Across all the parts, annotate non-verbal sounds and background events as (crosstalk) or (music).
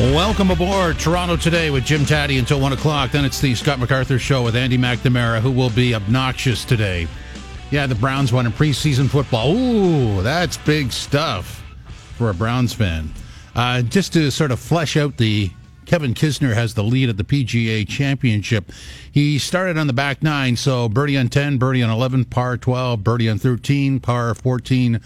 Welcome aboard Toronto Today with Jim Tatti until 1 o'clock. Then it's the Scott MacArthur Show with Andy McNamara, who will be obnoxious today. Yeah, the Browns won in preseason football. Ooh, that's big stuff for a Browns fan. Uh, just to sort of flesh out the Kevin Kisner has the lead at the PGA Championship. He started on the back nine, so birdie on 10, birdie on 11, par 12, birdie on 13, par 14,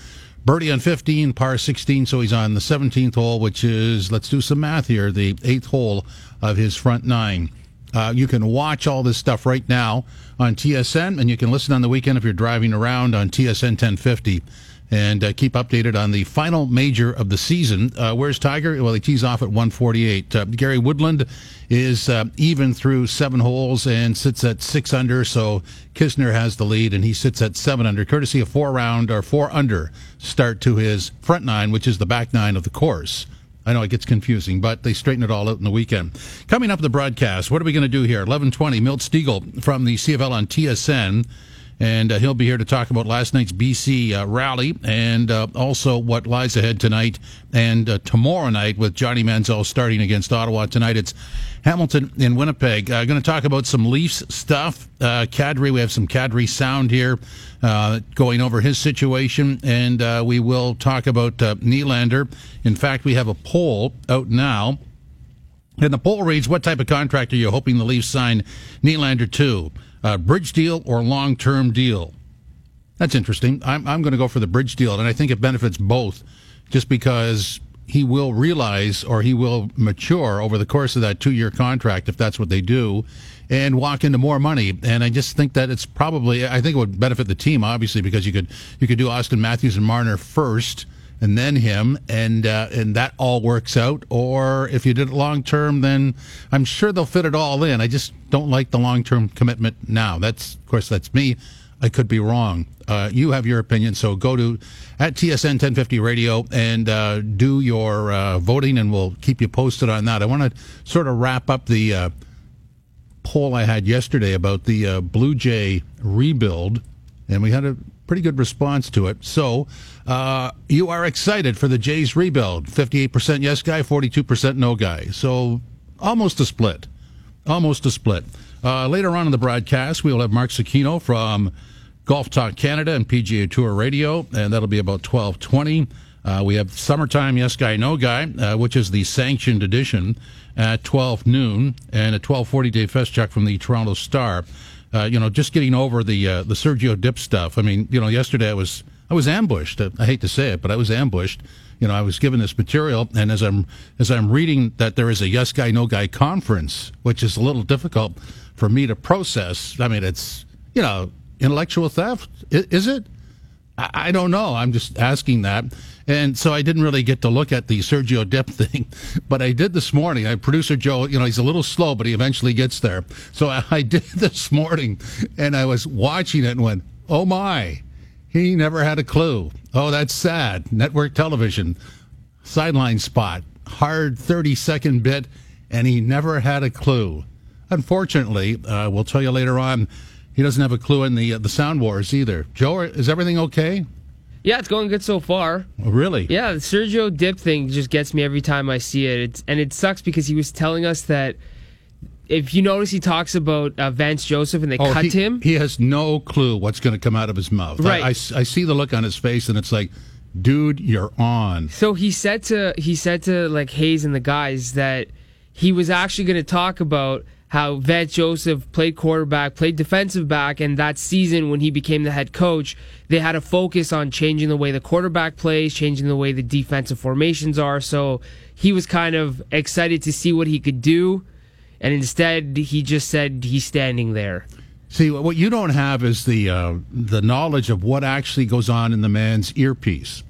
birdie on 15, par 16. So he's on the 17th hole, which is, let's do some math here, the eighth hole of his front nine. Uh, you can watch all this stuff right now on TSN, and you can listen on the weekend if you're driving around on TSN 1050 and uh, keep updated on the final major of the season. Uh, where's Tiger? Well, he tees off at 148. Uh, Gary Woodland is uh, even through seven holes and sits at six under. So Kisner has the lead, and he sits at seven under, courtesy of four round or four under start to his front nine, which is the back nine of the course. I know it gets confusing, but they straighten it all out in the weekend. Coming up the broadcast, what are we going to do here? 1120, Milt Stegall from the CFL on TSN and uh, he'll be here to talk about last night's BC uh, rally and uh, also what lies ahead tonight and uh, tomorrow night with Johnny Manziel starting against Ottawa. Tonight it's Hamilton in Winnipeg. Uh, going to talk about some Leafs stuff. Uh, Kadri, we have some Kadri sound here going over his situation, and we will talk about Nylander. In fact, we have a poll out now. And the poll reads, what type of contract are you hoping the Leafs sign Nylander to? Uh, bridge deal or long term deal? That's interesting. I'm, I'm going to go for the bridge deal, and I think it benefits both just because he will realize or he will mature over the course of that two year contract if that's what they do and walk into more money. And I just think that it's probably, I think it would benefit the team, obviously, because you could, you could do Auston Matthews and Marner first and then him, and uh, and that all works out. Or if you did it long term, then I'm sure they'll fit it all in. I just don't like the long term commitment now. That's of course that's me. I could be wrong. Uh, you have your opinion, so go to at TSN 1050 Radio and uh, do your uh, voting, and we'll keep you posted on that. I want to sort of wrap up the uh, poll I had yesterday about the uh, Blue Jay rebuild, and we had a pretty good response to it. So uh, you are excited for the Jays rebuild. 58% yes guy, 42% no guy. So almost a split. Almost a split. Uh, later on in the broadcast, we will have Mark Zecchino from Golf Talk Canada and PGA Tour Radio, and that'll be about 1220. Uh, we have Summertime Yes Guy No Guy, uh, which is the sanctioned edition at 12 noon, and a 1240 Dave Feschuk from the Toronto Star uh, you know, just getting over the uh, the Sergio Dipp stuff. I mean, you know, yesterday I was I was ambushed. I hate to say it, but I was ambushed. You know, I was given this material, and as I'm as I'm reading that there is a yes guy no guy conference, which is a little difficult for me to process. I mean, it's you know intellectual theft. Is it? I don't know. I'm just asking that. And so I didn't really get to look at the Sergio Dipp (laughs) thing, but I did this morning. I producer Joe, you know, he's a little slow, but he eventually gets there. So (laughs) I did this morning and I was watching it and went, oh my, he never had a clue. Oh, that's sad. Network television, sideline spot, hard 30 second bit, and he never had a clue. Unfortunately, uh, we'll tell you later on he doesn't have a clue in the uh, the sound wars either. Joe, is everything okay? Yeah, it's going good so far. Oh, really? Yeah, the Sergio Dipp thing just gets me every time I see it. It's, and it sucks because he was telling us that if you notice, he talks about uh, Vance Joseph and they oh, cut he, him. He has no clue what's going to come out of his mouth. Right. I, I, I see the look on his face, and it's like, dude, you're on. So he said to he said to like Hayes and the guys that he was actually going to talk about how Vance Joseph played quarterback, played defensive back, and that season when he became the head coach, they had a focus on changing the way the quarterback plays, changing the way the defensive formations are. So he was kind of excited to see what he could do, and instead he just said he's standing there. See, what you don't have is the uh, the knowledge of what actually goes on in the man's earpiece.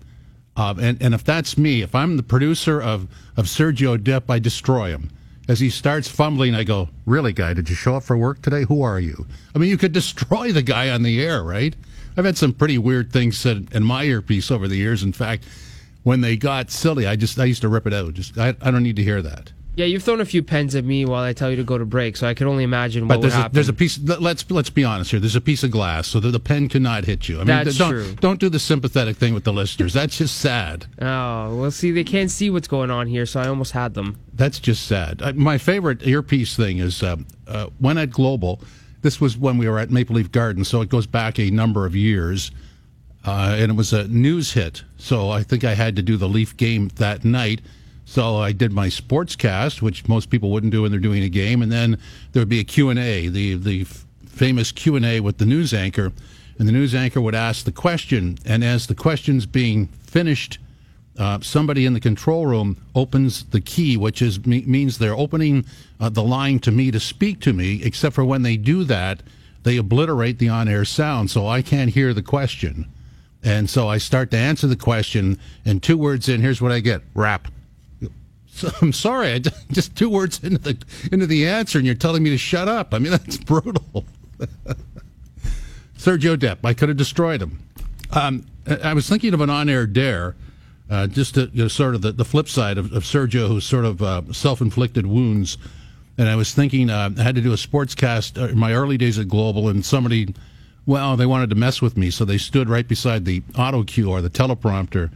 Uh, and, and if that's me, if I'm the producer of, of Sergio Dipp, I destroy him as he starts fumbling, I go, Really, guy, did you show up for work today? Who are you? I mean, you could (laughs) destroy the guy on the air, right? I've had some pretty weird things said in my earpiece over the years. In fact, when they got silly, I just I used to rip it out. Just I, I don't need to hear that. Yeah, you've thrown a few pens at me while I tell you to go to break, so I can only imagine what But there's would a, happen. there's a piece. Let's let's be honest here. There's a piece of glass, so that the pen cannot hit you. I mean, That's don't true. don't do the sympathetic thing with the listeners. That's just sad. (laughs) Oh, well, see, they can't see what's going on here, so I almost had them. That's just sad. Uh, my favorite earpiece thing is uh, uh, when at Global. This was when we were at Maple Leaf Garden, so it goes back a number of years, uh, and it was a news hit. So I think I had to do the Leaf game that night. So I did my sportscast, which most people wouldn't do when they're doing a game, and then there would be a Q and A, the the famous Q and A with the news anchor, and the news anchor would ask the question, and as the question's being finished uh, somebody in the control room opens the key, which is me, means they're opening uh, the line to me to speak to me. Except for when they do that, they obliterate the on-air sound, so I can't hear the question. And so I start to answer the question, and two words in, here's what I get: rap. So, (laughs) I'm sorry, I just, just two words into the into the answer, and you're telling me to shut up. I mean, (laughs) that's brutal. (laughs) Sergio Dipp, I could have destroyed him. Um, I was thinking of an on-air dare, uh, just to you know, sort of the, the flip side of, of Sergio, who's sort of uh, self-inflicted wounds. And I was thinking uh, I had to do a sportscast uh, in my early days at Global, and somebody, well, they wanted to mess with me, so they stood right beside the auto cue or the teleprompter.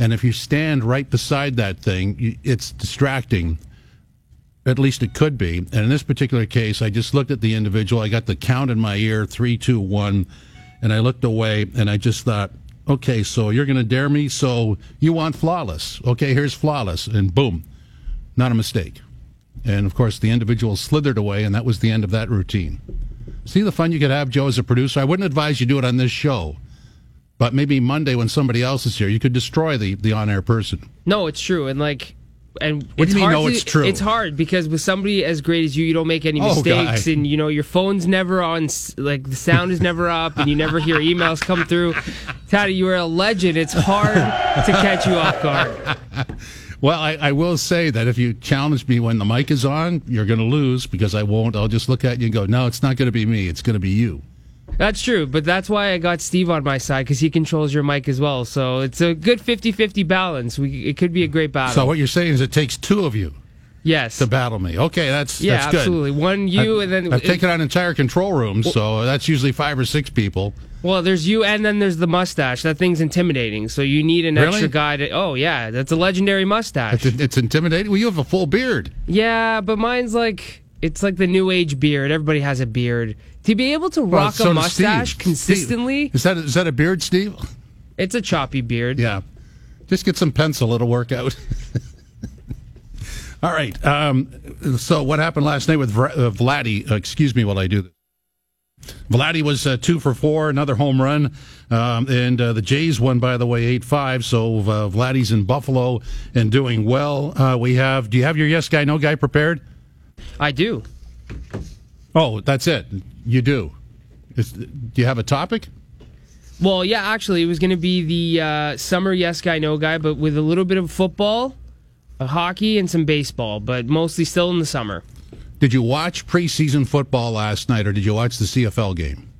And if you stand right beside that thing, it's distracting. At least it could be. And in this particular case, I just looked at the individual. I got the count in my ear three, two, one. And I looked away and I just thought, okay, so you're going to dare me? So you want flawless. Okay, here's flawless. And boom, not a mistake. And of course, the individual slithered away, and that was the end of that routine. See the fun you could have, Joe, as a producer? I wouldn't advise you do it on this show. But maybe Monday when somebody else is here, you could destroy the, the on air person. No, it's true, and like, and What it's do you mean, hard. no, to- it's true? It's hard because with somebody as great as you, you don't make any Oh, mistakes, guy. and you know your phone's never on. Like the sound is never up, and you never hear emails come through. Tatti, you are a legend. It's hard to catch you off guard. (laughs) Well, I, I will say that if you challenge me when the mic is on, you're going to lose because I won't. I'll just look at you and go, no, it's not going to be me. It's going to be you. That's true, but that's why I got Steve on my side because he controls your mic as well. So it's a good 50-50 balance. We it could be a great battle. So what you're saying is it takes two of you yes, to battle me. Okay, that's yeah, that's good. absolutely. One you I've, and then I've taken on entire control rooms, so that's usually five or six people. Well, there's you, and then there's the mustache. That thing's intimidating. So you need an Really? extra guy to. Oh yeah, that's a legendary mustache. It's, it's intimidating. Well, you have a full beard. yeah, but mine's like it's like the new age beard. Everybody has a beard. To be able to Well, rock so a mustache consistently, Steve, is that is that a beard, Steve? it's a choppy beard. Yeah. Just get some pencil. It'll work out. (laughs) All right. Um, so what happened last night with Vra- uh, Vladdy? Uh, excuse me while I do this. Vladdy was uh, two for four, another home run, um, and uh, the Jays won by the way eight five. So uh, Vladdy's in Buffalo and doing well. Uh, we have. Do you have your yes guy no guy prepared? I do. Oh, that's it. You do. Is, do you have a topic? Well, yeah, actually, it was going to be the uh, summer yes guy, no guy, but with a little bit of football, uh, hockey, and some baseball, but mostly still in the summer. Did you watch preseason football last night, or did you watch the CFL game?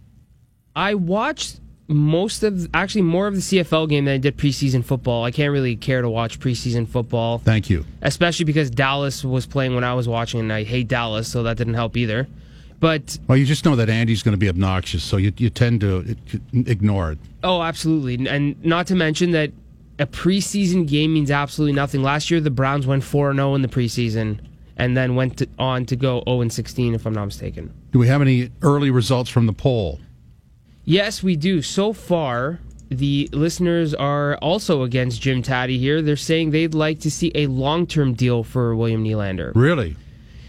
I watched most of, actually, more of the CFL game than I did preseason football. I can't really care to watch preseason football, Thank you. especially because Dallas was playing when I was watching, and I hate Dallas, so that didn't help either. But Well, you just know that Andy's going to be obnoxious, so you, you tend to ignore it. oh, absolutely, and not to mention that a preseason game means absolutely nothing. Last year, the Browns went four zero oh in the preseason, and then went to, on to go zero and sixteen, if I'm not mistaken. Do we have any early results from the poll? Yes, we do. So far, the listeners are also against Jim Tatti here. They're saying they'd like to see a long term deal for William Nylander. Really?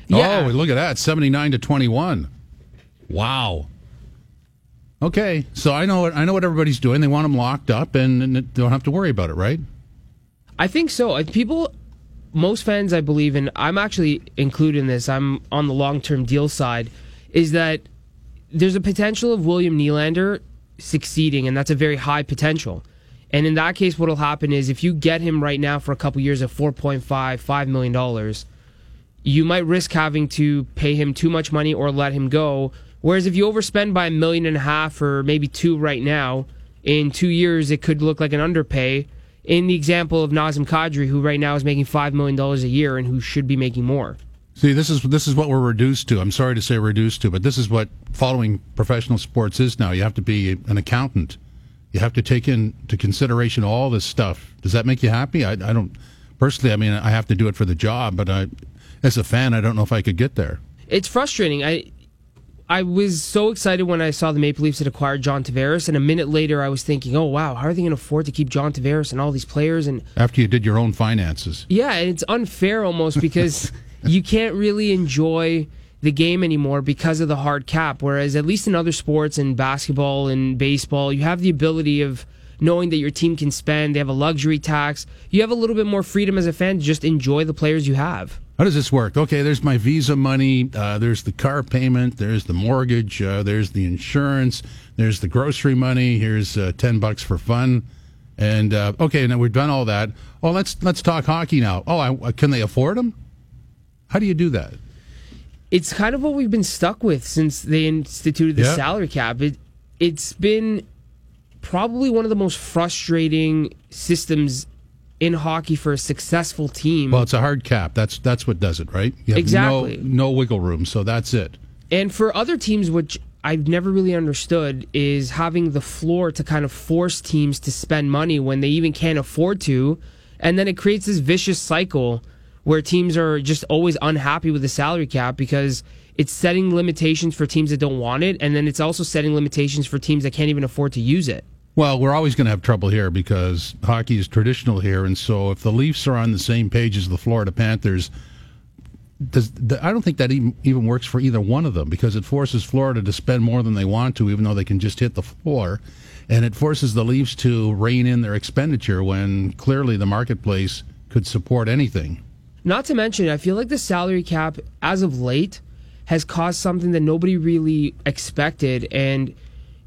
Yeah. Oh, look at that, seventy-nine to twenty-one. Wow. Okay, so I know what I know what everybody's doing. They want him locked up, and, and they don't have to worry about it, right? I think so. People, most fans, I believe, and I'm actually included in this, I'm on the long term deal side, is that there's a potential of William Nylander succeeding, and that's a very high potential. And in that case, what'll happen is if you get him right now for a couple years at 4.5, $5 million, you might risk having to pay him too much money or let him go. Whereas if you overspend by a million and a half or maybe two right now, in two years it could look like an underpay. in the example of Nazem Kadri, who right now is making $5 million a year and who should be making more. See, this is this is what we're reduced to. I'm sorry to say reduced to, but this is what following professional sports is now. You have to be an accountant. You have to take into consideration all this stuff. Does that make you happy? I, I don't personally. I mean, I have to do it for the job, but I, as a fan, I don't know if I could get there. It's frustrating. I I was so excited when I saw the Maple Leafs had acquired John Tavares, and a minute later I was thinking, "Oh wow, how are they going to afford to keep John Tavares and all these players?" And after you did your own finances, yeah, and it's unfair almost because (laughs) you can't really enjoy the game anymore because of the hard cap. Whereas at least in other sports in basketball and baseball, you have the ability of knowing that your team can spend. They have a luxury tax. You have a little bit more freedom as a fan to just enjoy the players you have. How does this work? Okay, there's my visa money. Uh, there's the car payment. There's the mortgage. Uh, there's the insurance. There's the grocery money. Here's uh, ten bucks for fun. And uh, okay, now we've done all that. Oh, let's let's talk hockey now. Oh, I, can they afford them? How do you do that? It's kind of what we've been stuck with since they instituted the salary cap. It it's been probably one of the most frustrating systems in hockey for a successful team. Well, it's a hard cap. That's that's what does it, right? exactly. No, no wiggle room. So that's it. And for other teams, which I've never really understood, is having the floor to kind of force teams to spend money when they even can't afford to, and then it creates this vicious cycle where teams are just always unhappy with the salary cap because it's setting limitations for teams that don't want it, and then it's also setting limitations for teams that can't even afford to use it. Well, we're always going to have trouble here because hockey is traditional here, and so if the Leafs are on the same page as the Florida Panthers, does I don't think that even, even works for either one of them because it forces Florida to spend more than they want to, even though they can just hit the floor, and it forces the Leafs to rein in their expenditure when clearly the marketplace could support anything. Not to mention, I feel like the salary cap, as of late, has caused something that nobody really expected, and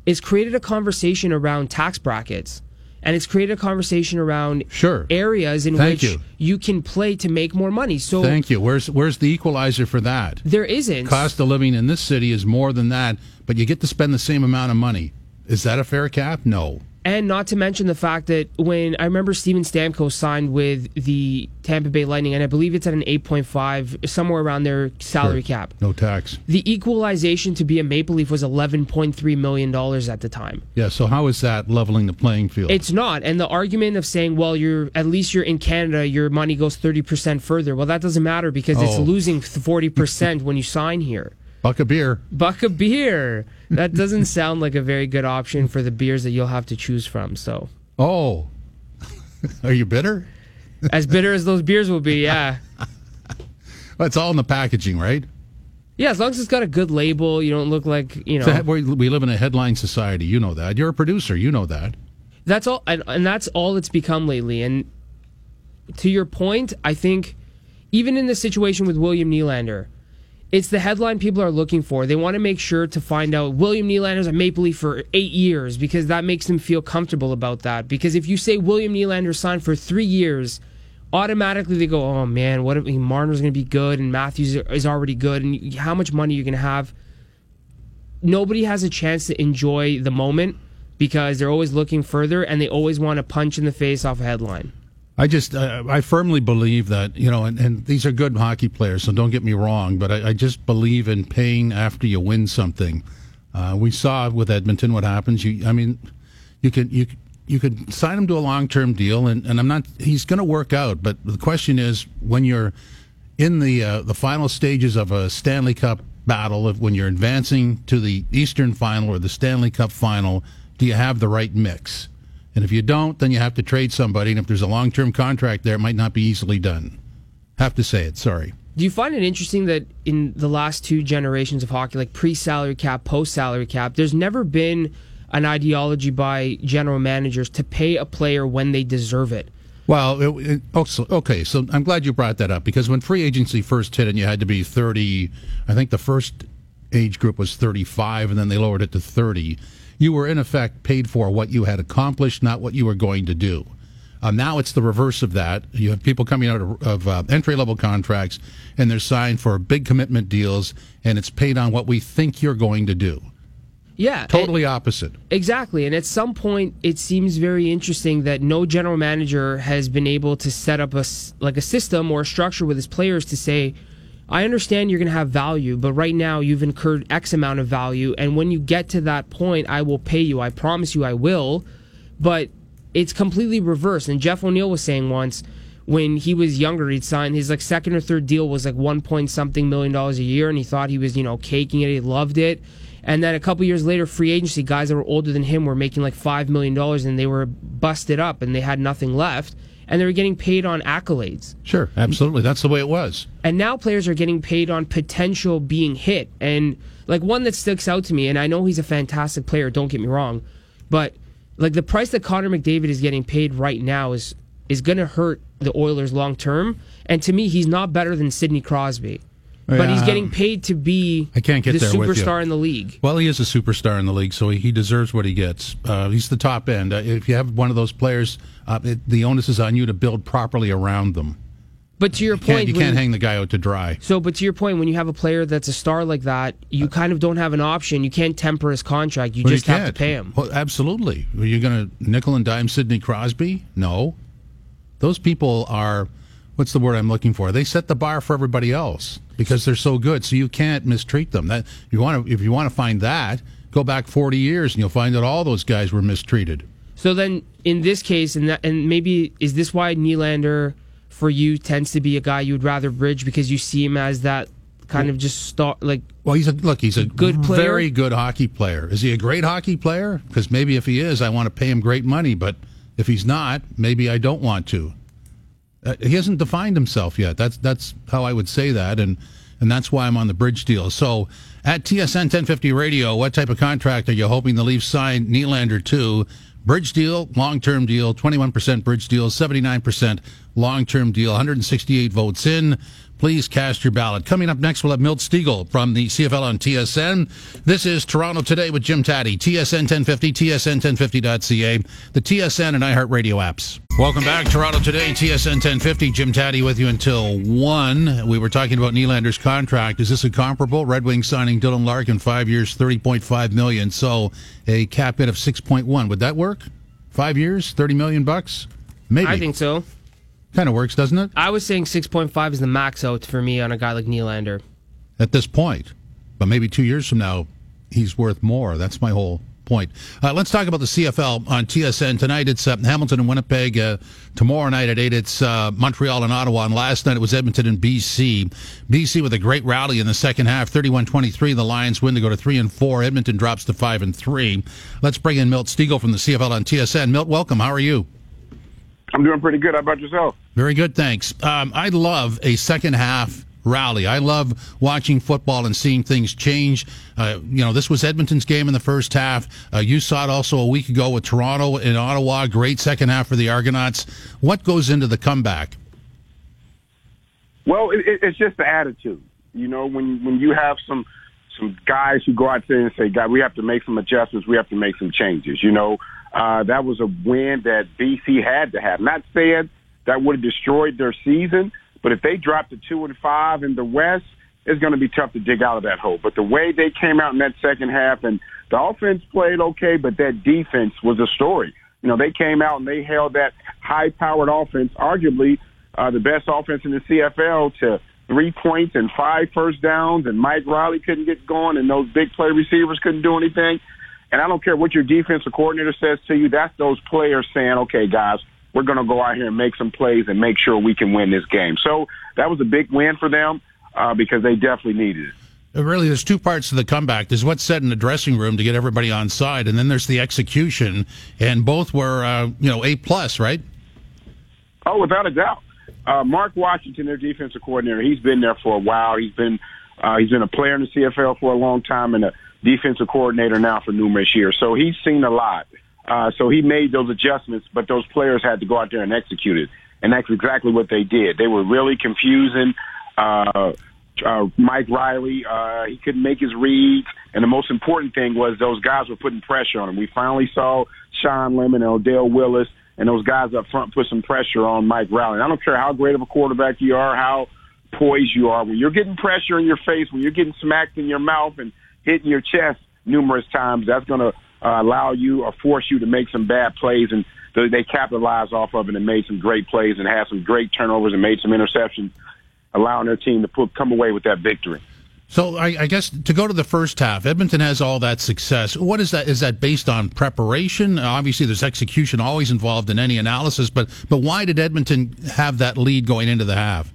it's created a conversation around tax brackets and it's created a conversation around sure. areas in Thank which you. you. can play to make more money. So Thank you. Where's where's the equalizer for that? There isn't. Cost of living in this city is more than that, but you get to spend the same amount of money. Is that a fair cap? No. And not to mention the fact that when I remember Steven Stamkos signed with the Tampa Bay Lightning, and I believe it's at an 8.5, somewhere around their salary sure. cap. No tax. The equalization to be a Maple Leaf was $11.3 million at the time. Yeah, so how is that leveling the playing field? It's not. And the argument of saying, well, you're at least you're in Canada, your money goes 30% further. Well, that doesn't matter because oh. it's losing 40% when you sign here. Buck a beer. Buck a beer. That doesn't sound like a very good option for the beers that you'll have to choose from. So. Oh. (laughs) Are you bitter? as bitter as those beers will be, yeah. (laughs) well, it's all in the packaging, right? Yeah, as long as it's got a good label, you don't look like you know. we live in a headline society. You know that. You're a producer. You know that. That's all, and, and that's all it's become lately. And to your point, I think even in the situation with William Nylander, it's the headline people are looking for. They want to make sure to find out William Nylander's a Maple Leaf for eight years because that makes them feel comfortable about that. Because if you say William Nylander signed for three years, automatically they go, "Oh man, what if Marner's going to be good and Matthews is already good, and how much money you're going to have?" Nobody has a chance to enjoy the moment because they're always looking further and they always want to punch in the face off a headline. I just, uh, I firmly believe that, you know, and, and these are good hockey players, so don't get me wrong, but I, I just believe in paying after you win something. Uh, we saw with Edmonton what happens. You, I mean, you can, you, you could sign him to a long term deal, and, and I'm not, he's going to work out, but the question is when you're in the, uh, the final stages of a Stanley Cup battle, when you're advancing to the Eastern final or the Stanley Cup final, do you have the right mix? And if you don't, then you have to trade somebody. And if there's a long term contract there, it might not be easily done. Have to say it. Sorry. Do you find it interesting that in the last two generations of hockey, like pre salary cap, post salary cap, there's never been an ideology by general managers to pay a player when they deserve it? Well, it, it, okay, so I'm glad you brought that up because when free agency first hit and you had to be 30, I think the first age group was 35 and then they lowered it to 30 you were in effect paid for what you had accomplished, not what you were going to do. Uh, now it's the reverse of that. You have people coming out of, of uh, entry level contracts and they're signed for big commitment deals, and it's paid on what we think you're going to do. Yeah, totally opposite. Exactly, and at some point, it seems very interesting that no general manager has been able to set up a like a system or a structure with his players to say, "I understand you're going to have value, but right now you've incurred X amount of value, and when you get to that point, I will pay you. I promise you, I will." But it's completely reversed. And Jeff O'Neill was saying once when he was younger, he'd signed his like second or third deal was like one point something million dollars a year, and he thought he was you know caking it. He loved it. And then a couple years later, free agency guys that were older than him were making like five million dollars, and they were busted up, and they had nothing left, and they were getting paid on accolades. Sure, absolutely, that's the way it was. And now players are getting paid on potential being hit, and like one that sticks out to me, and I know he's a fantastic player. Don't get me wrong, but like the price that Connor McDavid is getting paid right now is is going to hurt the Oilers long term. And to me, he's not better than Sidney Crosby. Yeah. But he's getting paid to be I can't get the there superstar in the league. Well, he is a superstar in the league, so he, he deserves what he gets. Uh, he's the top end. Uh, if you have one of those players, uh, it, the onus is on you to build properly around them. But to your you point, can't, you can't hang the guy out to dry. So, but to your point, when you have a player that's a star like that, you kind of don't have an option. You can't temper his contract. You well, just you have to pay him. Well, absolutely. Are you going to nickel and dime Sidney Crosby? No. Those people are, what's the word I'm looking for? They set the bar for everybody else because they're so good. So you can't mistreat them. That you want to, if you want to find that, go back 40 years and you'll find that all those guys were mistreated. So then, in this case, and that, and maybe is this why Nylander for you tends to be a guy you'd rather bridge because you see him as that kind of just start like. Well, he's a look. He's a good player, very good hockey player. Is he a great hockey player? Because maybe if he is, I want to pay him great money, but if he's not, maybe I don't want to. Uh, he hasn't defined himself yet. That's that's how I would say that, and and that's why I'm on the bridge deal. So at TSN 1050 Radio, what type of contract are you hoping the Leafs sign Nylander to? Bridge deal, long term deal, 21% bridge deal, 79% long term deal, 168 votes in. Please cast your ballot. Coming up next, we'll have Milt Stegall from the CFL on TSN. This is Toronto Today with Jim Tatti, TSN 1050, TSN1050.ca, the TSN and iHeartRadio apps. Welcome back, Toronto Today, TSN 1050. Jim Tatti with you until 1. We were talking about Nylander's contract. Is this a comparable? Red Wings signing Dylan Larkin, five years, 30.5 million. So a cap hit of 6.1. Would that work? Five years, 30 million bucks? Maybe. I think so. Kind of works, doesn't it? I was saying 6.5 is the max out for me on a guy like Nylander. At this point. But maybe two years from now, he's worth more. That's my whole point. Uh, let's talk about the CFL on TSN. Tonight it's uh, Hamilton and Winnipeg. Uh, tomorrow night at 8 it's uh, Montreal and Ottawa. And last night it was Edmonton and BC. BC with a great rally in the second half, 31-23. The Lions win to go to 3 and 4. Edmonton drops to 5 and 3. Let's bring in Milt Stegall from the CFL on TSN. Milt, welcome. How are you? I'm doing pretty good. How about yourself? Very good, thanks. Um, I love a second half rally. I love watching football and seeing things change. Uh, you know, this was Edmonton's game in the first half. Uh, you saw it also a week ago with Toronto and Ottawa. Great second half for the Argonauts. What goes into the comeback? Well, it, it's just the attitude. You know, when when you have some some guys who go out there and say, "God, we have to make some adjustments. We have to make some changes." You know, uh, that was a win that BC had to have. Not saying that would have destroyed their season, but if they dropped to two and five in the West, it's going to be tough to dig out of that hole. But the way they came out in that second half, and the offense played okay, but that defense was a story. You know, they came out and they held that high-powered offense, arguably uh, the best offense in the CFL, to three points and five first downs, and Mike Reilly couldn't get going, and those big play receivers couldn't do anything. And I don't care what your defensive coordinator says to you. That's those players saying, okay, guys, we're going to go out here and make some plays and make sure we can win this game. So that was a big win for them uh, because they definitely needed it. Uh, really, there's two parts to the comeback. There's what's said in the dressing room to get everybody on side, and then there's the execution. And both were, uh, you know, A plus, right? Oh, without a doubt. Uh, Mark Washington, their defensive coordinator, he's been there for a while. He's been uh, he's been a player in the CFL for a long time and a defensive coordinator now for numerous years. So he's seen a lot. Uh, so he made those adjustments, but those players had to go out there and execute it. And that's exactly what they did. They were really confusing. Uh, uh, Mike Reilly, uh, he couldn't make his reads. And the most important thing was those guys were putting pressure on him. We finally saw Shawn Lemon and Odell Willis and those guys up front put some pressure on Mike. And I don't care how great of a quarterback you are, how poised you are. When you're getting pressure in your face, when you're getting smacked in your mouth and hitting your chest, numerous times. That's going to uh, allow you or force you to make some bad plays, and they capitalized off of it and made some great plays and had some great turnovers and made some interceptions, allowing their team to put, come away with that victory. So I, I, guess to go to the first half, Edmonton has all that success. What is that? Is that based on preparation? Obviously, there's execution always involved in any analysis, but but why did Edmonton have that lead going into the half?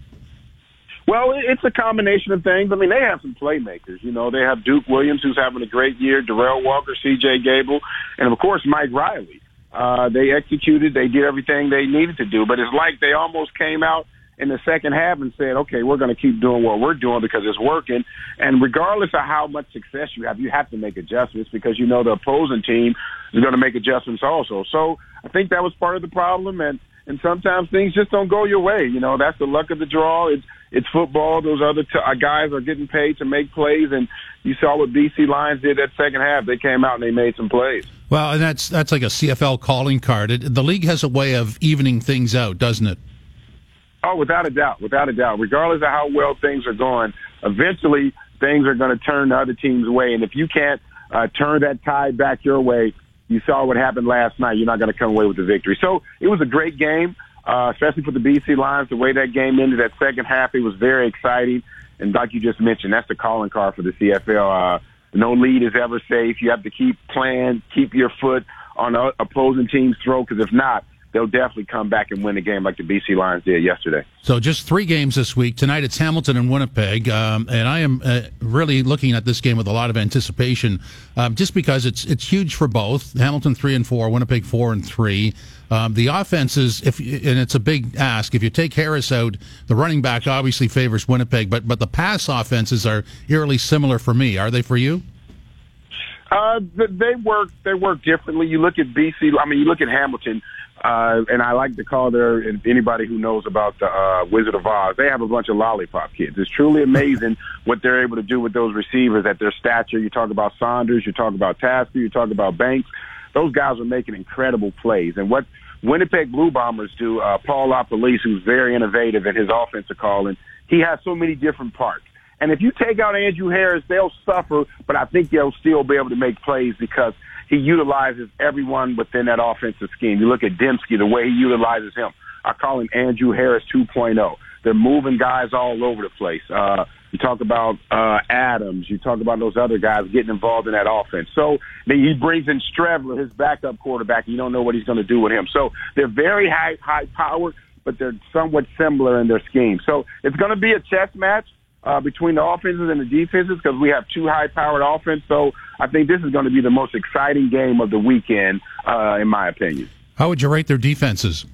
Well, it's a combination of things. I mean, they have some playmakers. You know, they have Duke Williams, who's having a great year, Derel Walker, C.J. Gable, and of course Mike Reilly. Uh, they executed. They did everything they needed to do, but it's like they almost came out in the second half and said, okay, we're going to keep doing what we're doing because it's working. And regardless of how much success you have, you have to make adjustments because you know the opposing team is going to make adjustments also. So I think that was part of the problem. And, and sometimes things just don't go your way. You know, that's the luck of the draw. It's, it's football. Those other t- uh, guys are getting paid to make plays. And you saw what BC Lions did that second half. They came out and they made some plays. Well, and that's, that's like a CFL calling card. It, the league has a way of evening things out, doesn't it? Oh, without a doubt, without a doubt. Regardless of how well things are going, eventually things are going to turn the other team's way. And if you can't uh, turn that tide back your way, you saw what happened last night. You're not going to come away with the victory. So it was a great game, uh, especially for the BC Lions. The way that game ended, that second half, it was very exciting. And like you just mentioned, that's the calling card for the CFL. Uh, no lead is ever safe. You have to keep playing, keep your foot on the opposing team's throat, because if not, they'll definitely come back and win the game like the BC Lions did yesterday. So just three games this week. Tonight it's Hamilton and Winnipeg, um, and I am uh, really looking at this game with a lot of anticipation, um, just because it's it's huge for both. Hamilton three and four, Winnipeg four and three. Um, the offenses, if and it's a big ask. If you take Harris out, the running back obviously favors Winnipeg, but but the pass offenses are eerily similar for me. Are they for you? Uh, they work. They work differently. You look at BC. I mean, you look at Hamilton. Uh, and I like to call their anybody who knows about the uh, Wizard of Oz. They have a bunch of lollipop kids. It's truly amazing (laughs) what they're able to do with those receivers at their stature. You talk about Saunders, you talk about Tasker, you talk about Banks. Those guys are making incredible plays. And what Winnipeg Blue Bombers do, uh, Paul LaPolice, who's very innovative in his offensive calling, he has so many different parts. And if you take out Andrew Harris, they'll suffer, but I think they'll still be able to make plays because – he utilizes everyone within that offensive scheme. You look at Demski, the way he utilizes him. I call him Andrew Harris 2.0. They're moving guys all over the place. Uh, you talk about uh, Adams. You talk about those other guys getting involved in that offense. So he brings in Streveler, his backup quarterback. You don't know what he's going to do with him. So they're very high, high powered, but they're somewhat similar in their scheme. So it's going to be a chess match uh, between the offenses and the defenses because we have two high-powered offense. So I think this is going to be the most exciting game of the weekend, uh, in my opinion. How would you rate their defenses?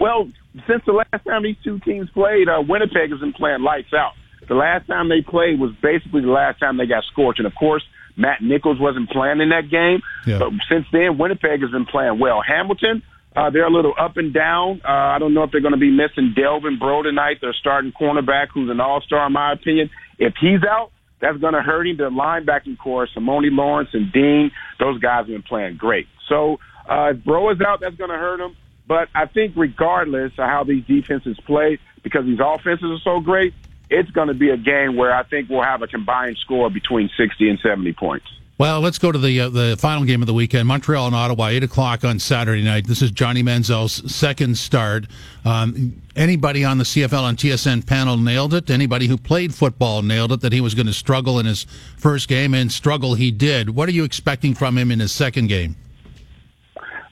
Well, since the last time these two teams played, uh, Winnipeg has been playing lights out. The last time they played was basically the last time they got scorched. And of course, Matt Nichols wasn't playing in that game. Yeah. But since then, Winnipeg has been playing well. Hamilton, uh, they're a little up and down. Uh, I don't know if they're going to be missing Delvin Breaux tonight. They're starting cornerback, who's an all-star in my opinion. If he's out, that's going to hurt him. The linebacking core, Simoni Lawrence and Dean, those guys have been playing great. So uh, if Breaux is out, that's going to hurt him. But I think regardless of how these defenses play, because these offenses are so great, it's going to be a game where I think we'll have a combined score between 60 and 70 points. Well, let's go to the uh, the final game of the weekend: Montreal and Ottawa, eight o'clock on Saturday night. This is Johnny Manziel's second start. Um, anybody on the CFL and TSN panel nailed it. Anybody who played football nailed it. That he was going to struggle in his first game, and struggle he did. What are you expecting from him in his second game?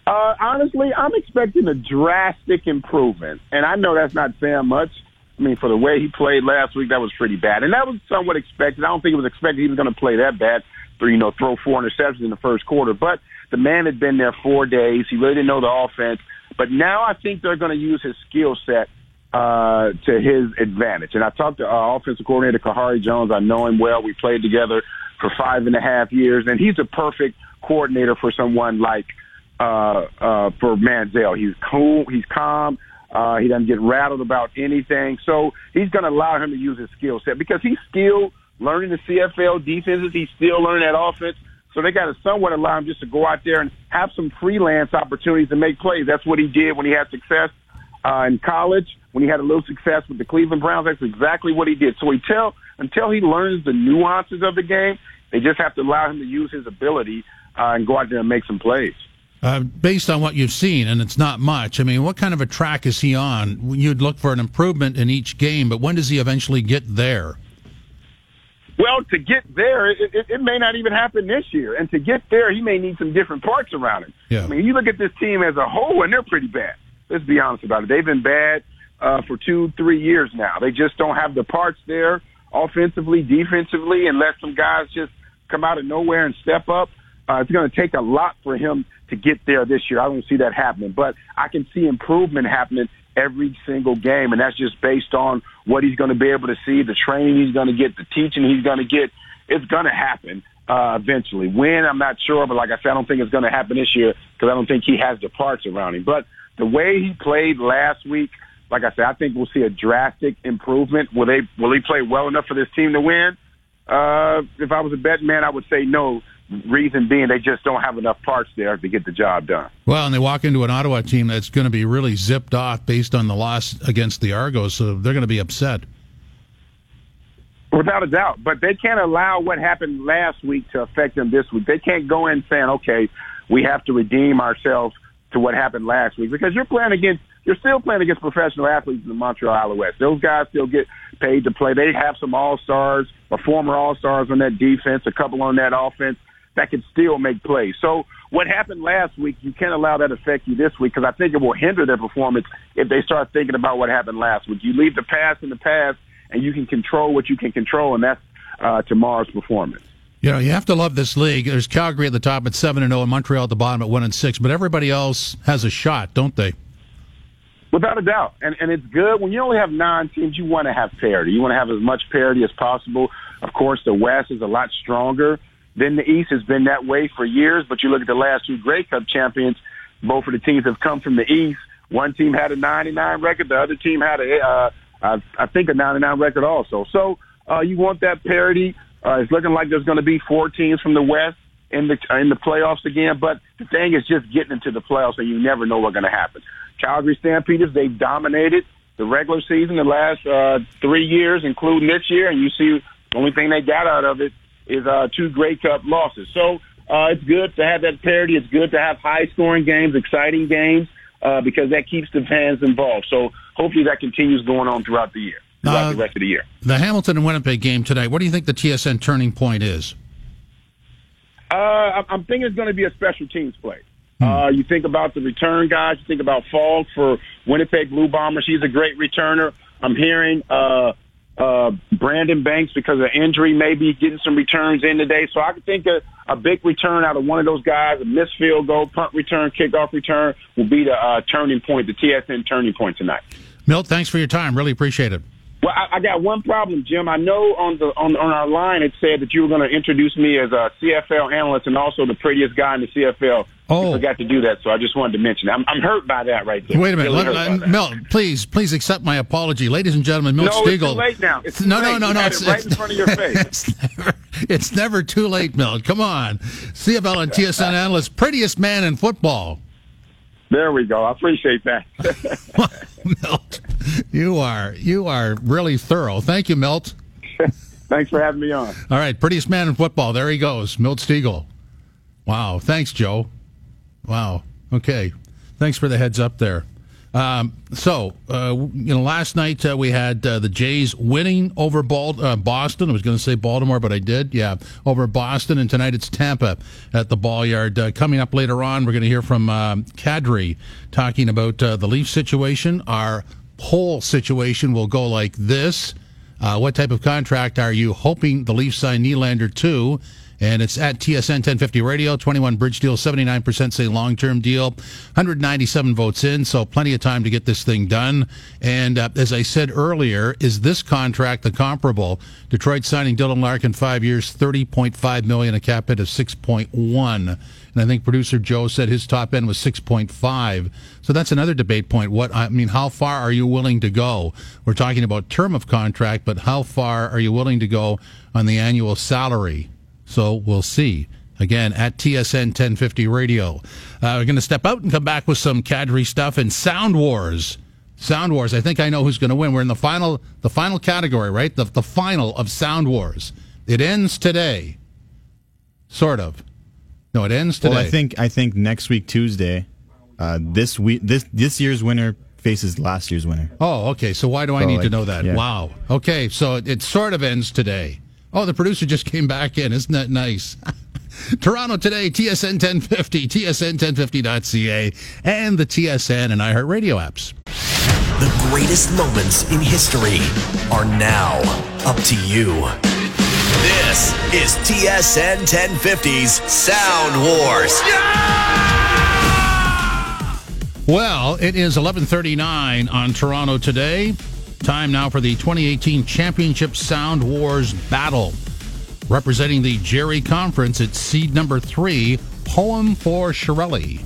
Uh, honestly, I'm expecting a drastic improvement, and I know that's not saying much. I mean, for the way he played last week, that was pretty bad, and that was somewhat expected. I don't think it was expected he was going to play that bad you know, throw four interceptions in the first quarter. But the man had been there four days. He really didn't know the offense. But now I think they're going to use his skill set uh, to his advantage. And I talked to uh, offensive coordinator Khari Jones. I know him well. We played together for five and a half years, and he's a perfect coordinator for someone like uh, uh, for Manziel. He's cool. He's calm. Uh, he doesn't get rattled about anything. So he's going to allow him to use his skill set because he's skilled learning the CFL defenses. He's still learning that offense. So they got to somewhat allow him just to go out there and have some freelance opportunities to make plays. That's what he did when he had success uh, in college, when he had a little success with the Cleveland Browns. That's exactly what he did. So he tell until he learns the nuances of the game, They just have to allow him to use his ability uh, and go out there and make some plays. Uh, based on what you've seen, and it's not much. I mean, what kind of a track is he on? You'd look for an improvement in each game, but when does he eventually get there? Well, to get there, it, it, it may not even happen this year. And to get there, he may need some different parts around him. Yeah. I mean, you look at this team as a whole, and they're pretty bad. Let's be honest about it. They've been bad uh, for two, three years now. They just don't have the parts there, offensively, defensively, unless some guys just come out of nowhere and step up. Uh, it's going to take a lot for him to get there this year. I don't see that happening, but I can see improvement happening every single game, and that's just based on what he's going to be able to see, the training he's going to get, the teaching he's going to get. It's going to happen uh, eventually. When I'm not sure, but like I said, I don't think it's going to happen this year because I don't think he has the parts around him. But the way he played last week, like I said, I think we'll see a drastic improvement. Will they? Will he play well enough for this team to win? Uh, if I was a betting man, I would say no. Reason being, they just don't have enough parts there to get the job done. Well, and they walk into an Ottawa team that's going to be really zipped off based on the loss against the Argos, so they're going to be upset. Without a doubt. But they can't allow what happened last week to affect them this week. They can't go in saying, okay, we have to redeem ourselves to what happened last week because you're playing against, you're still playing against professional athletes in the Montreal Alouettes. Those guys still get paid to play. They have some all-stars, or former all-stars on that defense, a couple on that offense that can still make plays. So what happened last week, you can't allow that to affect you this week because I think it will hinder their performance if they start thinking about what happened last week. You leave the past in the past and you can control what you can control, and that's uh, tomorrow's performance. You know, you have to love this league. There's Calgary at the top at seven and zero, and Montreal at the bottom at one and six. But everybody else has a shot, don't they? Without a doubt, and and it's good when you only have nine teams. You want to have parity. You want to have as much parity as possible. Of course, the West is a lot stronger than the East. Has been that way for years. But you look at the last two Grey Cup champions. Both of the teams have come from the East. One team had a 99 record. The other team had a, uh, I, I think, a 99 record also. So uh, you want that parity. Uh, it's looking like there's going to be four teams from the West in the in the playoffs again. But the thing is just getting into the playoffs, and you never know what's going to happen. Calgary Stampeders, they've dominated the regular season the last uh, three years, including this year, and you see the only thing they got out of it is uh, two Grey Cup losses. So uh, it's good to have that parity. It's good to have high scoring games, exciting games, uh, because that keeps the fans involved. So hopefully that continues going on throughout the year, throughout Uh, the rest of the year. The Hamilton and Winnipeg game tonight. What do you think the TSN turning point is? Uh, I'm- I'm thinking it's going to be a special teams play. Uh, you think about the return guys. You think about Falk for Winnipeg Blue Bombers. He's a great returner. I'm hearing uh, uh, Brandon Banks because of injury maybe getting some returns in today. So I could think a, a big return out of one of those guys, a missed field goal, punt return, kickoff return will be the uh, turning point, the TSN turning point tonight. Milt, thanks for your time. Really appreciate it. Well, I, I got one problem, Jim. I know on the on, on our line it said that you were going to introduce me as a CFL analyst and also the prettiest guy in the CFL. Oh. You forgot to do that, so I just wanted to mention. That. I'm, I'm hurt by that right there. Wait a minute, Really Let- uh. Milt. Please, please accept my apology, ladies and gentlemen. Milt No, Stegall. it's too late now. It's no, late. no, no, no. had It's it right in front of your face. it's, (laughs) never, it's never too late, Milt. Come on, CFL and TSN analyst, prettiest man in football. There we go. I appreciate that. (laughs) Milt, you are you are really thorough. Thank you, Milt. Thanks for having me on. All right, prettiest man in football. There he goes, Milt Stegall. Wow, thanks, Joe. Wow. Okay, thanks for the heads up there. Um, so, uh, you know, last night uh, we had uh, the Jays winning over uh, Boston. I was going to say Baltimore, but I did. Yeah, over Boston. And tonight it's Tampa at the Ball Yard. Uh, coming up later on, we're going to hear from um, Kadri talking about uh, the Leaf situation. Our poll situation will go like this. Uh, what type of contract are you hoping the Leafs sign Nylander to? And it's at TSN 1050 Radio, 21 bridge deal, 79% say long term deal, 197 votes in, so plenty of time to get this thing done. And uh, as I said earlier, is this contract the comparable? Detroit signing Dylan Larkin five years, 30.5 million, a cap hit of 6.1. And I think producer Joe said his top end was 6.5. So that's another debate point. What I mean, how far are you willing to go? We're talking about term of contract, but how far are you willing to go on the annual salary? So we'll see. Again, at TSN 1050 Radio. Uh, we're going to step out and come back with some Kadri stuff and Sound Wars. Sound Wars. I think I know who's going to win. We're in the final, the final category, right? The, the final of Sound Wars. It ends today. Sort of. No, it ends today. Well, I think I think next week Tuesday, uh, this week this this year's winner faces last year's winner. Oh, okay. So why do I So, need to know that? yeah. Wow. Okay, so it, it sort of ends today. Oh, the producer just came back in. Isn't that nice? (laughs) Toronto today, TSN 1050, TSN1050.ca, and the TSN and iHeartRadio apps. The greatest moments in history are now up to you. This is TSN 1050's Sound Wars. Well, it is 11:39 on Toronto today. Time now for the 2018 Championship Sound Wars battle. Representing the Jerry Conference, it's seed number three, Poem for Chiarelli.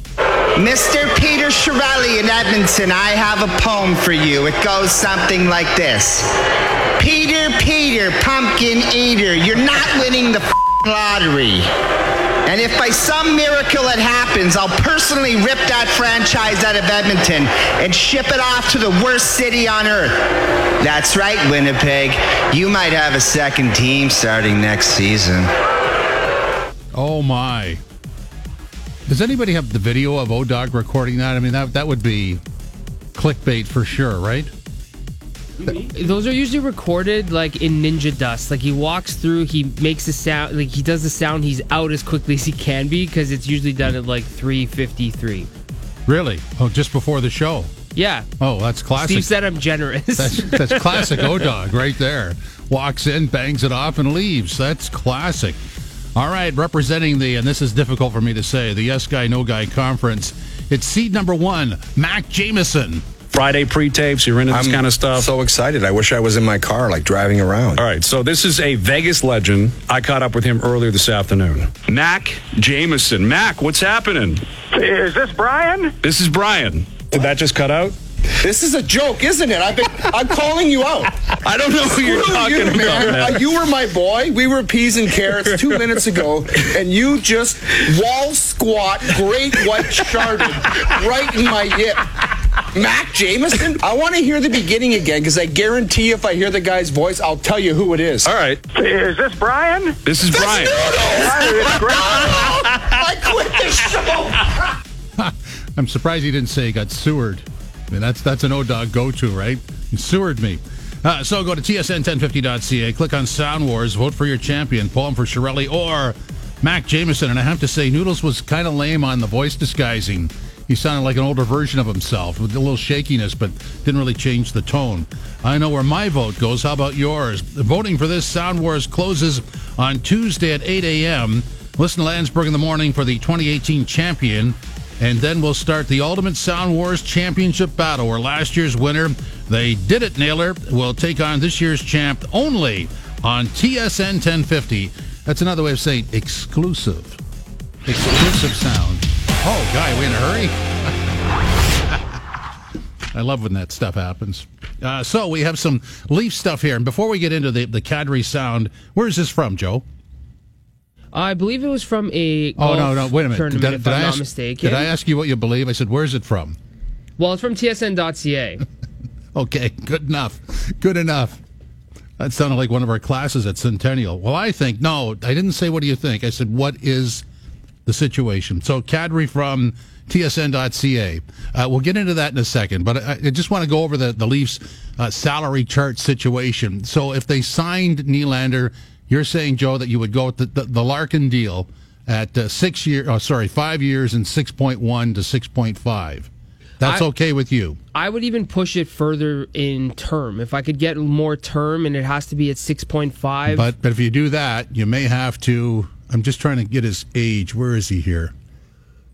Mr. Peter Chiarelli in Edmonton, I have a poem for you. It goes something like this Peter, Peter, pumpkin eater, you're not winning the lottery. And if by some miracle it happens, I'll personally rip that franchise out of Edmonton and ship it off to the worst city on earth. That's right, Winnipeg. You might have a second team starting next season. Oh my! Does anybody have the video of Odog recording that? I mean, that that would be clickbait for sure, right? Those are usually recorded like in ninja dust. Like he walks through, he makes the sound, like he does the sound. He's out as quickly as he can be because it's usually done at like three fifty three. Really? Oh, just before the show. Yeah, Oh, that's classic. Steve said I'm generous. That's that's (laughs) classic O-Dog right there. Walks in, bangs it off, and leaves. That's classic. All right, representing the, and this is difficult for me to say, the Yes Guy, No Guy Conference. It's seed number one, Mac Jameson. Friday pre-tapes. You're into this kind of stuff. So excited. I wish I was in my car, like driving around. All right, so this is a Vegas legend. I caught up with him earlier this afternoon. Mac Jameson. Mac, what's happening? Is this Brian? This is Brian. Did that just cut out? This is a joke, isn't it? I've been, I'm calling you out. (laughs) I don't know who you're Screw talking you, about. man. man. Uh, you were my boy. We were peas and carrots two (laughs) minutes ago, and you just wall squat, great white sharded right in my hip. Mac Jameson? I want to hear the beginning again because I guarantee if I hear the guy's voice, I'll tell you who it is. All right, Is this Brian? this is Brian. It's (laughs) great. I quit the show. (laughs) I'm surprised he didn't say he got sewered. I mean, that's that's an O-Dog go-to, right? He sewered me. Uh, so go to tsn1050.ca, click on Sound Wars, vote for your champion, poem for Chiarelli or Mac Jameson. And I have to say, Noodles was kind of lame on the voice disguising. He sounded like an older version of himself with a little shakiness, but didn't really change the tone. I know where my vote goes. How about yours? Voting for this Sound Wars closes on Tuesday at 8 a.m. Listen to Landsberg in the morning for the 2018 champion. And then we'll start the Ultimate Sound Wars Championship battle, where last year's winner, they did it, Naylor, will take on this year's champ only on TSN 1050. That's another way of saying exclusive. Exclusive sound. Oh, guy, we in a hurry? (laughs) I love when that stuff happens. Uh, so we have some Leaf stuff here. And before we get into the, the Kadri sound, where is this from, Joe? I believe it was from a Oh, no, no, wait a minute. tournament, Did, if did I not ask, mistaken. did I ask you what you believe? I said, where's it from? Well, it's from TSN.ca. (laughs) Okay, good enough. Good enough. That sounded like one of our classes at Centennial. Well, I think, no, I didn't say what do you think. I said, what is the situation? So, Kadri from tsn.ca. Uh, we'll get into that in a second, but I, I just want to go over the, the Leafs uh, salary chart situation. So, if they signed Nylander, you're saying, Joe, that you would go with the, the, the Larkin deal at uh, six year, oh, sorry, five years and 6.1 to 6.5. That's I- okay with you. I would even push it further in term. If I could get more term and it has to be at 6.5. But but if you do that, you may have to. I'm just trying to get his age. Where is he here?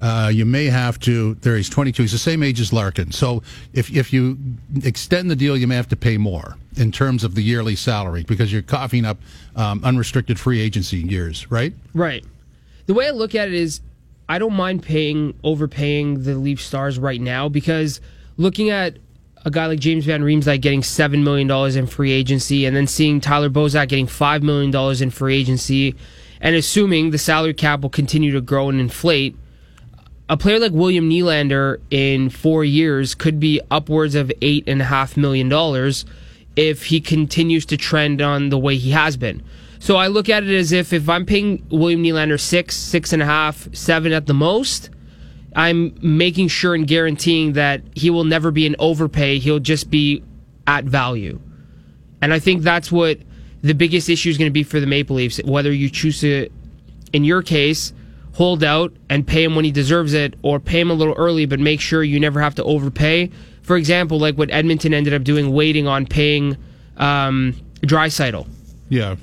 Uh, you may have to. There, he's 22. He's the same age as Larkin. So if if you extend the deal, you may have to pay more in terms of the yearly salary because you're coughing up um, unrestricted free agency years, right? Right. The way I look at it is I don't mind paying overpaying the Leaf stars right now because looking at a guy like James Van Riemsdyk getting $7 million in free agency and then seeing Tyler Bozak getting $5 million in free agency and assuming the salary cap will continue to grow and inflate, a player like William Nylander in four years could be upwards of $8.5 million if he continues to trend on the way he has been. So I look at it as if if I'm paying William Nylander six, six and a half, seven at the most, I'm making sure and guaranteeing that he will never be an overpay. He'll just be at value. And I think that's what the biggest issue is going to be for the Maple Leafs. Whether you choose to, in your case, hold out and pay him when he deserves it, or pay him a little early, but make sure you never have to overpay. For example, like what Edmonton ended up doing, waiting on paying um. Yeah.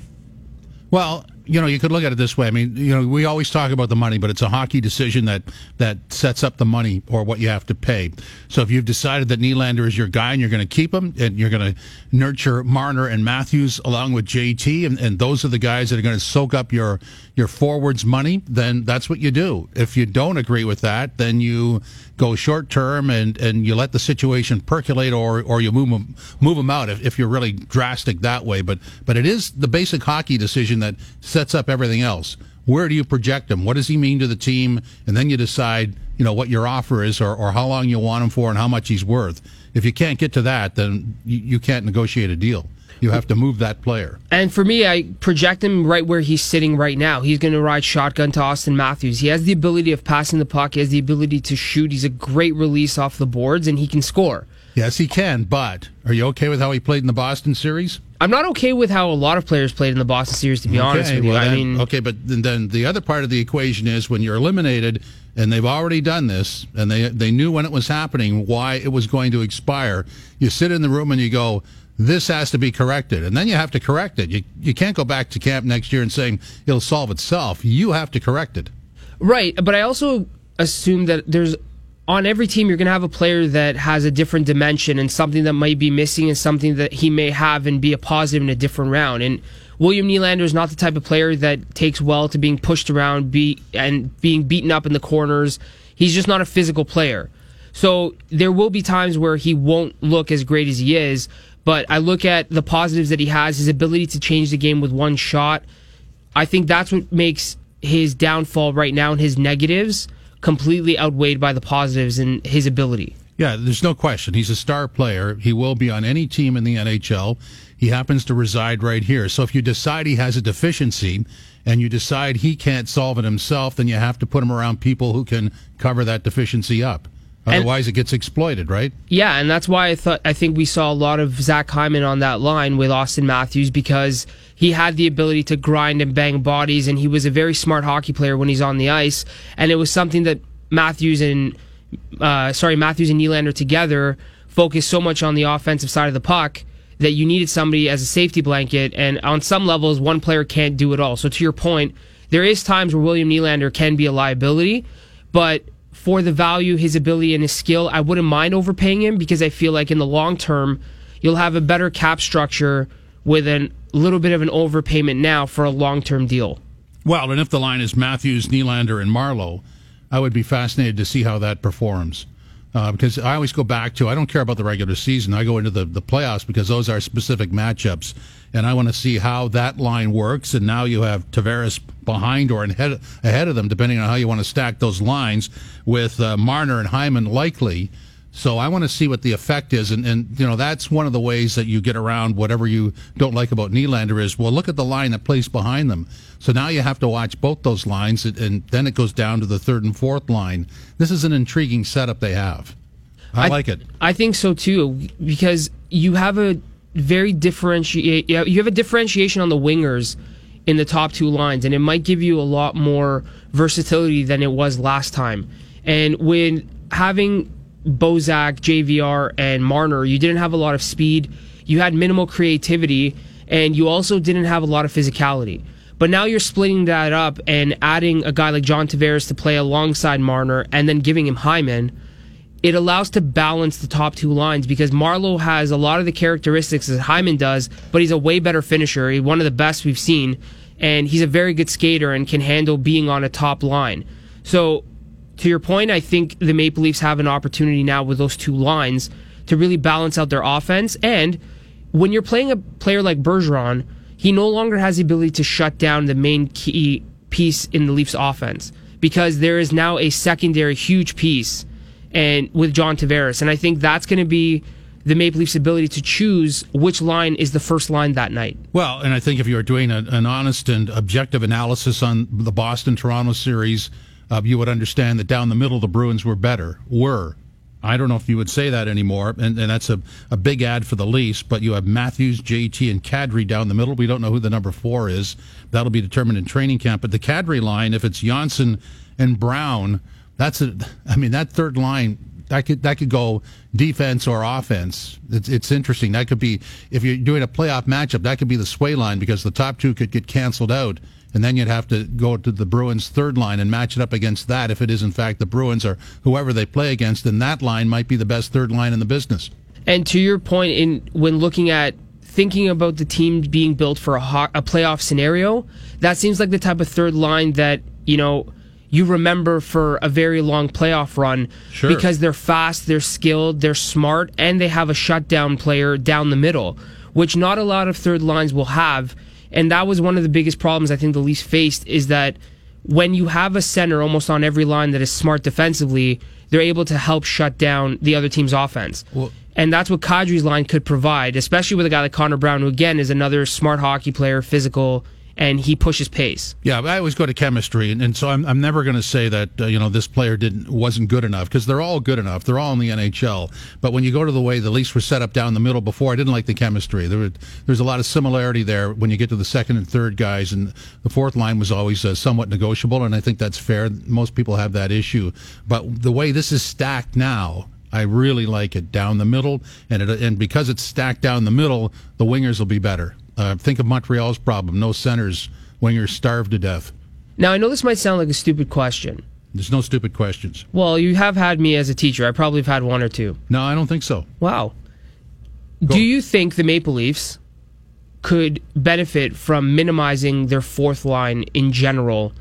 Well, you know, you could look at it this way. I mean, you know, we always talk about the money, but it's a hockey decision that that sets up the money or what you have to pay. So if you've decided that Nylander is your guy and you're going to keep him and you're going to nurture Marner and Matthews along with JT, and, and those are the guys that are going to soak up your your forwards money, then that's what you do. If you don't agree with that, then you go short term and, and you let the situation percolate or, or you move them, move them out if, if you're really drastic that way. But, but it is the basic hockey decision that sets up everything else. Where do you project him? What does he mean to the team? And then you decide, you know, what your offer is or, or how long you want him for and how much he's worth. If you can't get to that, then you, you can't negotiate a deal. You have to move that player. And for me, I project him right where he's sitting right now. He's going to ride shotgun to Auston Matthews. He has the ability of passing the puck. He has the ability to shoot. He's a great release off the boards, and he can score. Yes, he can. But are you okay with how he played in the Boston series? I'm not okay with how a lot of players played in the Boston series, to be okay, honest with you. Well, I mean, okay, but then, then the other part of the equation is when you're eliminated, and they've already done this, and they they knew when it was happening, why it was going to expire. You sit in the room and you go, this has to be corrected. And then you have to correct it. You, you can't go back to camp next year and saying it'll solve itself. You have to correct it. Right. But I also assume that there's on every team, you're going to have a player that has a different dimension and something that might be missing and something that he may have and be a positive in a different round. And William Nylander is not the type of player that takes well to being pushed around be, and being beaten up in the corners. He's just not a physical player. So there will be times where he won't look as great as he is, but I look at the positives that he has, his ability to change the game with one shot. I think that's what makes his downfall right now and his negatives completely outweighed by the positives and his ability. Yeah, there's no question. He's a star player. He will be on any team in the NHL. He happens to reside right here. So if you decide he has a deficiency and you decide he can't solve it himself, then you have to put him around people who can cover that deficiency up. Otherwise, and, it gets exploited, right? Yeah, and that's why I thought I think we saw a lot of Zach Hyman on that line with Auston Matthews because he had the ability to grind and bang bodies, and he was a very smart hockey player when he's on the ice. And it was something that Matthews and uh, sorry Matthews and Nylander together focused so much on the offensive side of the puck that you needed somebody as a safety blanket. And on some levels, one player can't do it all. So to your point, there is times where William Nylander can be a liability, but for the value, his ability, and his skill, I wouldn't mind overpaying him because I feel like in the long term, you'll have a better cap structure with a little bit of an overpayment now for a long term deal. Well, and if the line is Matthews, Nylander, and Marleau, I would be fascinated to see how that performs. Uh, because I always go back to I don't care about the regular season. I go into the, the playoffs because those are specific matchups, and I want to see how that line works. And now you have Tavares behind or ahead, ahead of them, depending on how you want to stack those lines, with uh, Marner and Hyman likely. So I want to see what the effect is, and, and you know that's one of the ways that you get around whatever you don't like about Nylander is well look at the line that plays behind them. So now you have to watch both those lines, and, and then it goes down to the third and fourth line. This is an intriguing setup they have. I, I like it. I think so too because you have a very differentiate. You have a differentiation on the wingers in the top two lines, and it might give you a lot more versatility than it was last time. And when having Bozak, JVR, and Marner, you didn't have a lot of speed. You had minimal creativity, and you also didn't have a lot of physicality. But now you're splitting that up and adding a guy like John Tavares to play alongside Marner, and then giving him Hyman. It allows to balance the top two lines because Marleau has a lot of the characteristics that Hyman does, but he's a way better finisher. He's one of the best we've seen, and he's a very good skater and can handle being on a top line. So to your point, I think the Maple Leafs have an opportunity now with those two lines to really balance out their offense. And when you're playing a player like Bergeron, he no longer has the ability to shut down the main key piece in the Leafs offense because there is now a secondary huge piece and with John Tavares. And I think that's going to be the Maple Leafs' ability to choose which line is the first line that night. Well, and I think if you were doing a, an honest and objective analysis on the Boston Toronto series, uh, you would understand that down the middle the Bruins were better. Were. I don't know if you would say that anymore, and, and that's a, a big ad for the Leafs, but you have Matthews, JT, and Kadri down the middle. We don't know who the number four is. That'll be determined in training camp. But the Kadri line, if it's Johnsson and Brown, that's a, I mean, that third line, that could that could go defense or offense. It's, it's interesting. That could be if you're doing a playoff matchup. That could be the sway line because the top two could get canceled out, and then you'd have to go to the Bruins' third line and match it up against that. If it is in fact the Bruins or whoever they play against, then that line might be the best third line in the business. And to your point, in when looking at thinking about the team being built for a, ho- a playoff scenario, that seems like the type of third line that you know you remember for a very long playoff run Sure. because they're fast, they're skilled, they're smart, and they have a shutdown player down the middle, which not a lot of third lines will have. And that was one of the biggest problems I think the Leafs faced is that when you have a center almost on every line that is smart defensively, they're able to help shut down the other team's offense. and that's what Kadri's line could provide, especially with a guy like Connor Brown, who again is another smart hockey player, physical, and he pushes pace. Yeah, I always go to chemistry, and, and so I'm, I'm never going to say that uh, you know this player didn't wasn't good enough because they're all good enough. They're all in the NHL. But when you go to the way the Leafs were set up down the middle before, I didn't like the chemistry. There there's a lot of similarity there when you get to the second and third guys, and the fourth line was always uh, somewhat negotiable, and I think that's fair. Most people have that issue, but the way this is stacked now. I really like it down the middle, and it, and because it's stacked down the middle, the wingers will be better. Uh, think of Montreal's problem: no centers, wingers starved to death. Now, I know this might sound like a stupid question. There's no stupid questions. Well, you have had me as a teacher. I probably have had one or two. No, I don't think so. Wow. Do you think the Maple Leafs could benefit from minimizing their fourth line in general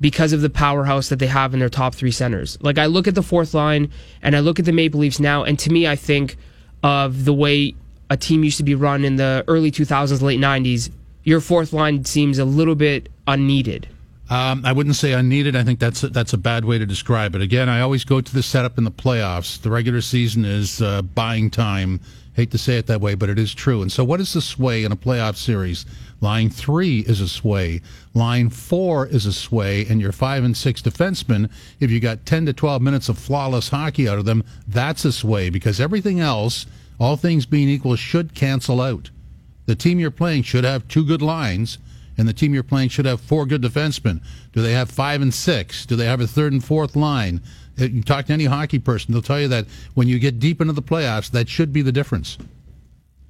because of the powerhouse that they have in their top three centers? Like, I look at the fourth line and I look at the Maple Leafs now, and to me, I think of the way a team used to be run in the early 2000s, late 90s. Your fourth line seems a little bit unneeded. Um, I wouldn't say unneeded. I think that's a, that's a bad way to describe it. Again, I always go to the setup in the playoffs. The regular season is uh, buying time. Hate to say it that way, but it is true. And so, what is the sway in a playoff series? Line three is a sway. Line four is a sway. And your five and six defensemen, if you got 10 to 12 minutes of flawless hockey out of them, that's a sway because everything else, all things being equal, should cancel out. The team you're playing should have two good lines, and the team you're playing should have four good defensemen. Do they have five and six? Do they have a third and fourth line? Uh, You talk to any hockey person, they'll tell you that when you get deep into the playoffs, that should be the difference.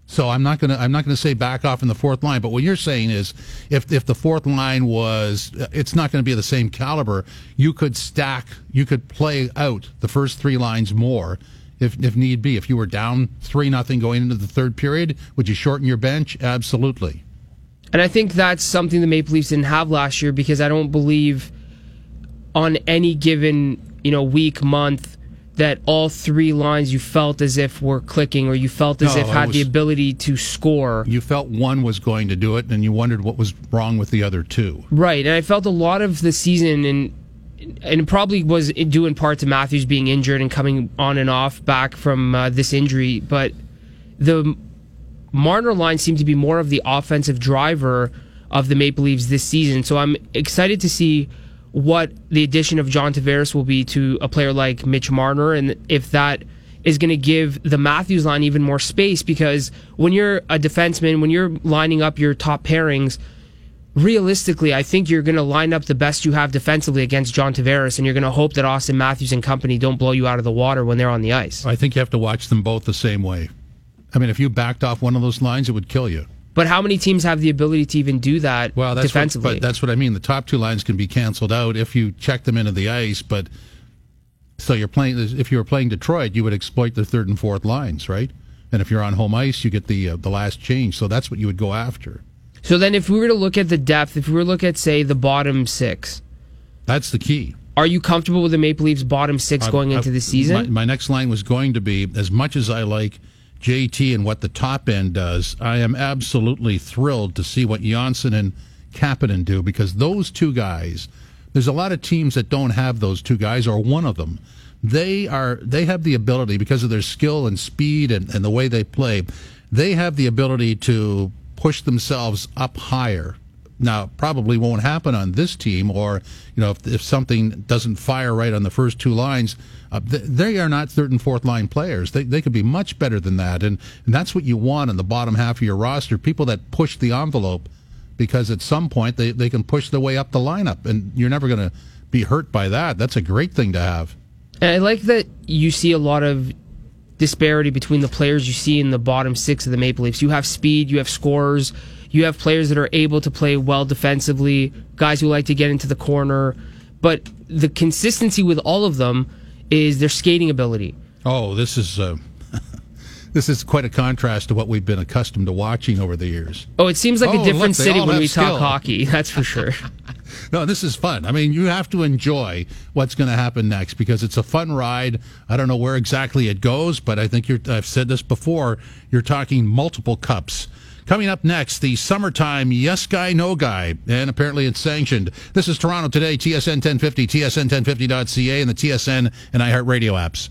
So I'm not gonna I'm not gonna say back off in the fourth line, but what you're saying is if if the fourth line was it's not going to be the same caliber, you could stack you could play out the first three lines more if if need be. If you were down three nothing going into the third period, would you shorten your bench? Absolutely. And I think that's something the Maple Leafs didn't have last year because I don't believe on any given, you know, week, month that all three lines you felt as if were clicking or you felt as No, if had the ability to score. You felt one was going to do it, and you wondered what was wrong with the other two. Right, and I felt a lot of the season and and probably was due in part to Matthews being injured and coming on and off back from uh, this injury, but the Marner line seemed to be more of the offensive driver of the Maple Leafs this season. So I'm excited to see what the addition of John Tavares will be to a player like Mitch Marner and if that is going to give the Matthews line even more space because when you're a defenseman, when you're lining up your top pairings, realistically, I think you're going to line up the best you have defensively against John Tavares, and you're going to hope that Auston Matthews and company don't blow you out of the water when they're on the ice. I think you have to watch them both the same way. I mean, if you backed off one of those lines, it would kill you. But how many teams have the ability to even do that Well, that's defensively? What, but that's what I mean. The top two lines can be canceled out if you check them into the ice. But so you're playing. If you were playing Detroit, you would exploit the third and fourth lines, right? And if you're on home ice, you get the uh, the last change. So that's what you would go after. So then, if we were to look at the depth, if we were to look at say the bottom six, That's the key. are you comfortable with the Maple Leafs bottom 6 going I- into the season? My, my next line was going to be as much as I like JT and what the top end does, I am absolutely thrilled to see what Johnsson and Kapanen do because those two guys, there's a lot of teams that don't have those two guys or one of them. they are they have the ability because of their skill and speed and, and the way they play, they have the ability to push themselves up higher. Now, probably won't happen on this team, or you know, if, if something doesn't fire right on the first two lines, uh, th- they are not third and fourth line players. They they could be much better than that, and, and that's what you want in the bottom half of your roster. People that push the envelope, because at some point they, they can push their way up the lineup, and you're never going to be hurt by that. That's a great thing to have. And I like that you see a lot of disparity between the players you see in the bottom six of the Maple Leafs. You have speed, you have scorers, you have players that are able to play well defensively, guys who like to get into the corner. But the consistency with all of them is their skating ability. Oh, this is uh, (laughs) this is quite a contrast to what we've been accustomed to watching over the years. Oh, it seems like Oh, a different look, city when we skill. talk hockey. That's for sure. (laughs) No, this is fun. I mean, you have to enjoy what's going to happen next because it's a fun ride. I don't know where exactly it goes, but I think you're, I've said this before. You're talking multiple cups. Coming up next, the summertime yes guy, no guy, and apparently it's sanctioned. This is Toronto Today, TSN 1050, TSN1050.ca, and the TSN and iHeartRadio apps.